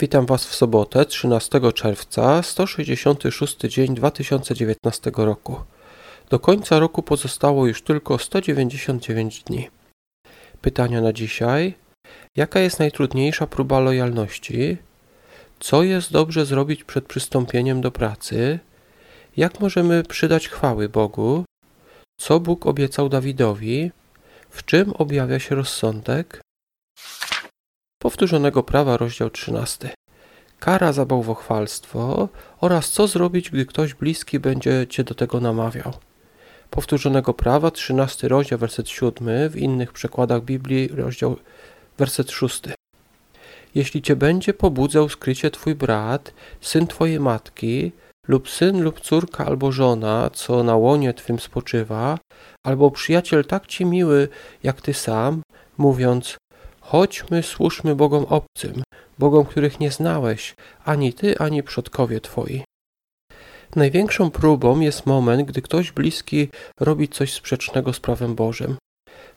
Witam Was w sobotę 13 czerwca, 166 dzień 2019 roku. Do końca roku pozostało już tylko 199 dni. Pytania na dzisiaj: jaka jest najtrudniejsza próba lojalności? Co jest dobrze zrobić przed przystąpieniem do pracy? Jak możemy przydać chwały Bogu? Co Bóg obiecał Dawidowi? W czym objawia się rozsądek? Powtórzonego prawa, rozdział 13. Kara za bałwochwalstwo oraz co zrobić, gdy ktoś bliski będzie cię do tego namawiał. Powtórzonego prawa, 13 rozdział, werset 7, w innych przekładach Biblii, rozdział, werset 6. Jeśli cię będzie pobudzał skrycie twój brat, syn twojej matki, lub syn lub córka albo żona, co na łonie twym spoczywa, albo przyjaciel tak ci miły jak ty sam, mówiąc: Chodźmy, służmy Bogom obcym, Bogom, których nie znałeś, ani ty, ani przodkowie twoi. Największą próbą jest moment, gdy ktoś bliski robi coś sprzecznego z prawem Bożym.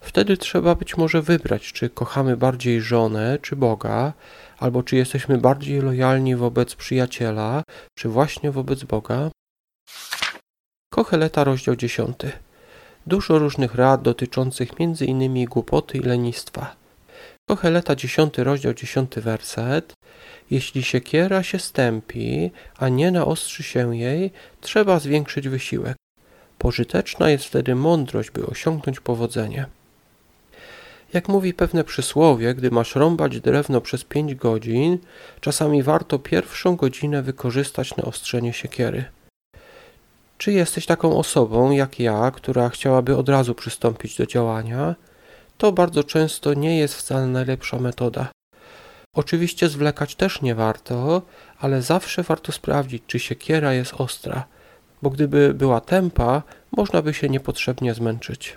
Wtedy trzeba być może wybrać, czy kochamy bardziej żonę, czy Boga, albo czy jesteśmy bardziej lojalni wobec przyjaciela, czy właśnie wobec Boga. Kocheleta, rozdział 10. Dużo różnych rad dotyczących m.in. głupoty i lenistwa. Kocheleta, 10 rozdział, 10 werset. Jeśli siekiera się stępi, a nie naostrzy się jej, trzeba zwiększyć wysiłek. Pożyteczna jest wtedy mądrość, by osiągnąć powodzenie. Jak mówi pewne przysłowie, gdy masz rąbać drewno przez pięć godzin, czasami warto pierwszą godzinę wykorzystać na ostrzenie siekiery. Czy jesteś taką osobą jak ja, która chciałaby od razu przystąpić do działania? To bardzo często nie jest wcale najlepsza metoda. Oczywiście zwlekać też nie warto, ale zawsze warto sprawdzić, czy siekiera jest ostra, bo gdyby była tempa, można by się niepotrzebnie zmęczyć.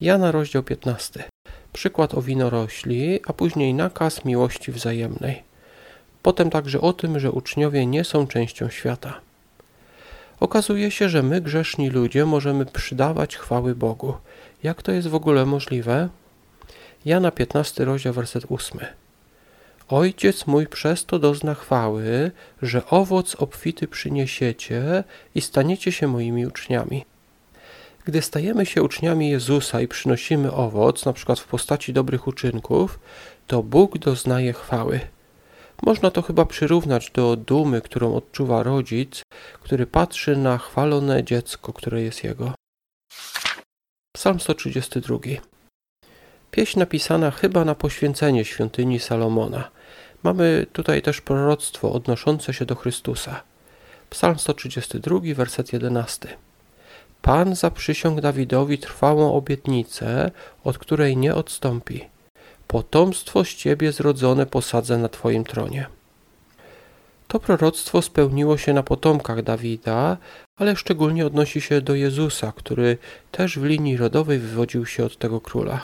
Jana rozdział 15. Przykład o winorośli, a później nakaz miłości wzajemnej. Potem także o tym, że uczniowie nie są częścią świata. Okazuje się, że my, grzeszni ludzie, możemy przydawać chwały Bogu. Jak to jest w ogóle możliwe? Jana 15, rozdział, werset 8. Ojciec mój przez to dozna chwały, że owoc obfity przyniesiecie i staniecie się moimi uczniami. Gdy stajemy się uczniami Jezusa i przynosimy owoc, na przykład w postaci dobrych uczynków, to Bóg doznaje chwały. Można to chyba przyrównać do dumy, którą odczuwa rodzic, który patrzy na chwalone dziecko, które jest jego. Psalm 132. Pieśń napisana chyba na poświęcenie świątyni Salomona. Mamy tutaj też proroctwo odnoszące się do Chrystusa. Psalm 132, werset 11. Pan zaprzysiągł Dawidowi trwałą obietnicę, od której nie odstąpi. Potomstwo z ciebie zrodzone posadzę na twoim tronie. To proroctwo spełniło się na potomkach Dawida, ale szczególnie odnosi się do Jezusa, który też w linii rodowej wywodził się od tego króla.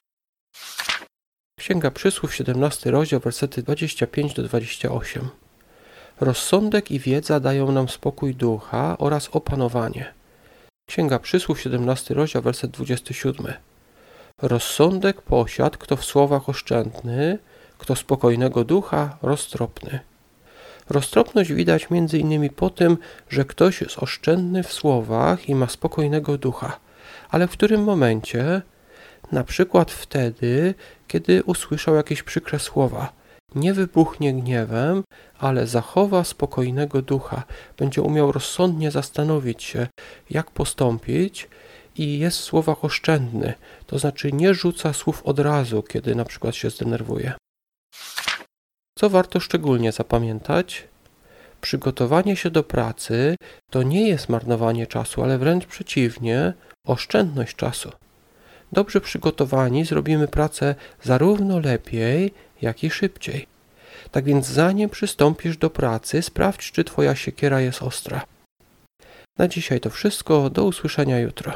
Księga Przysłów, 17 rozdział, versety 25 do 28. Rozsądek i wiedza dają nam spokój ducha oraz opanowanie. Księga Przysłów, 17 rozdział, werset 27. Rozsądek posiadł, kto w słowach oszczędny, kto spokojnego ducha roztropny. Roztropność widać między innymi po tym, że ktoś jest oszczędny w słowach i ma spokojnego ducha. Ale w którym momencie? Na przykład wtedy, kiedy usłyszał jakieś przykre słowa. Nie wybuchnie gniewem, ale zachowa spokojnego ducha. Będzie umiał rozsądnie zastanowić się, jak postąpić i jest w słowach oszczędny, to znaczy nie rzuca słów od razu, kiedy na przykład się zdenerwuje. Co warto szczególnie zapamiętać? Przygotowanie się do pracy to nie jest marnowanie czasu, ale wręcz przeciwnie, oszczędność czasu. Dobrze przygotowani zrobimy pracę zarówno lepiej, jak i szybciej. Tak więc zanim przystąpisz do pracy, sprawdź, czy Twoja siekiera jest ostra. Na dzisiaj to wszystko. Do usłyszenia jutro.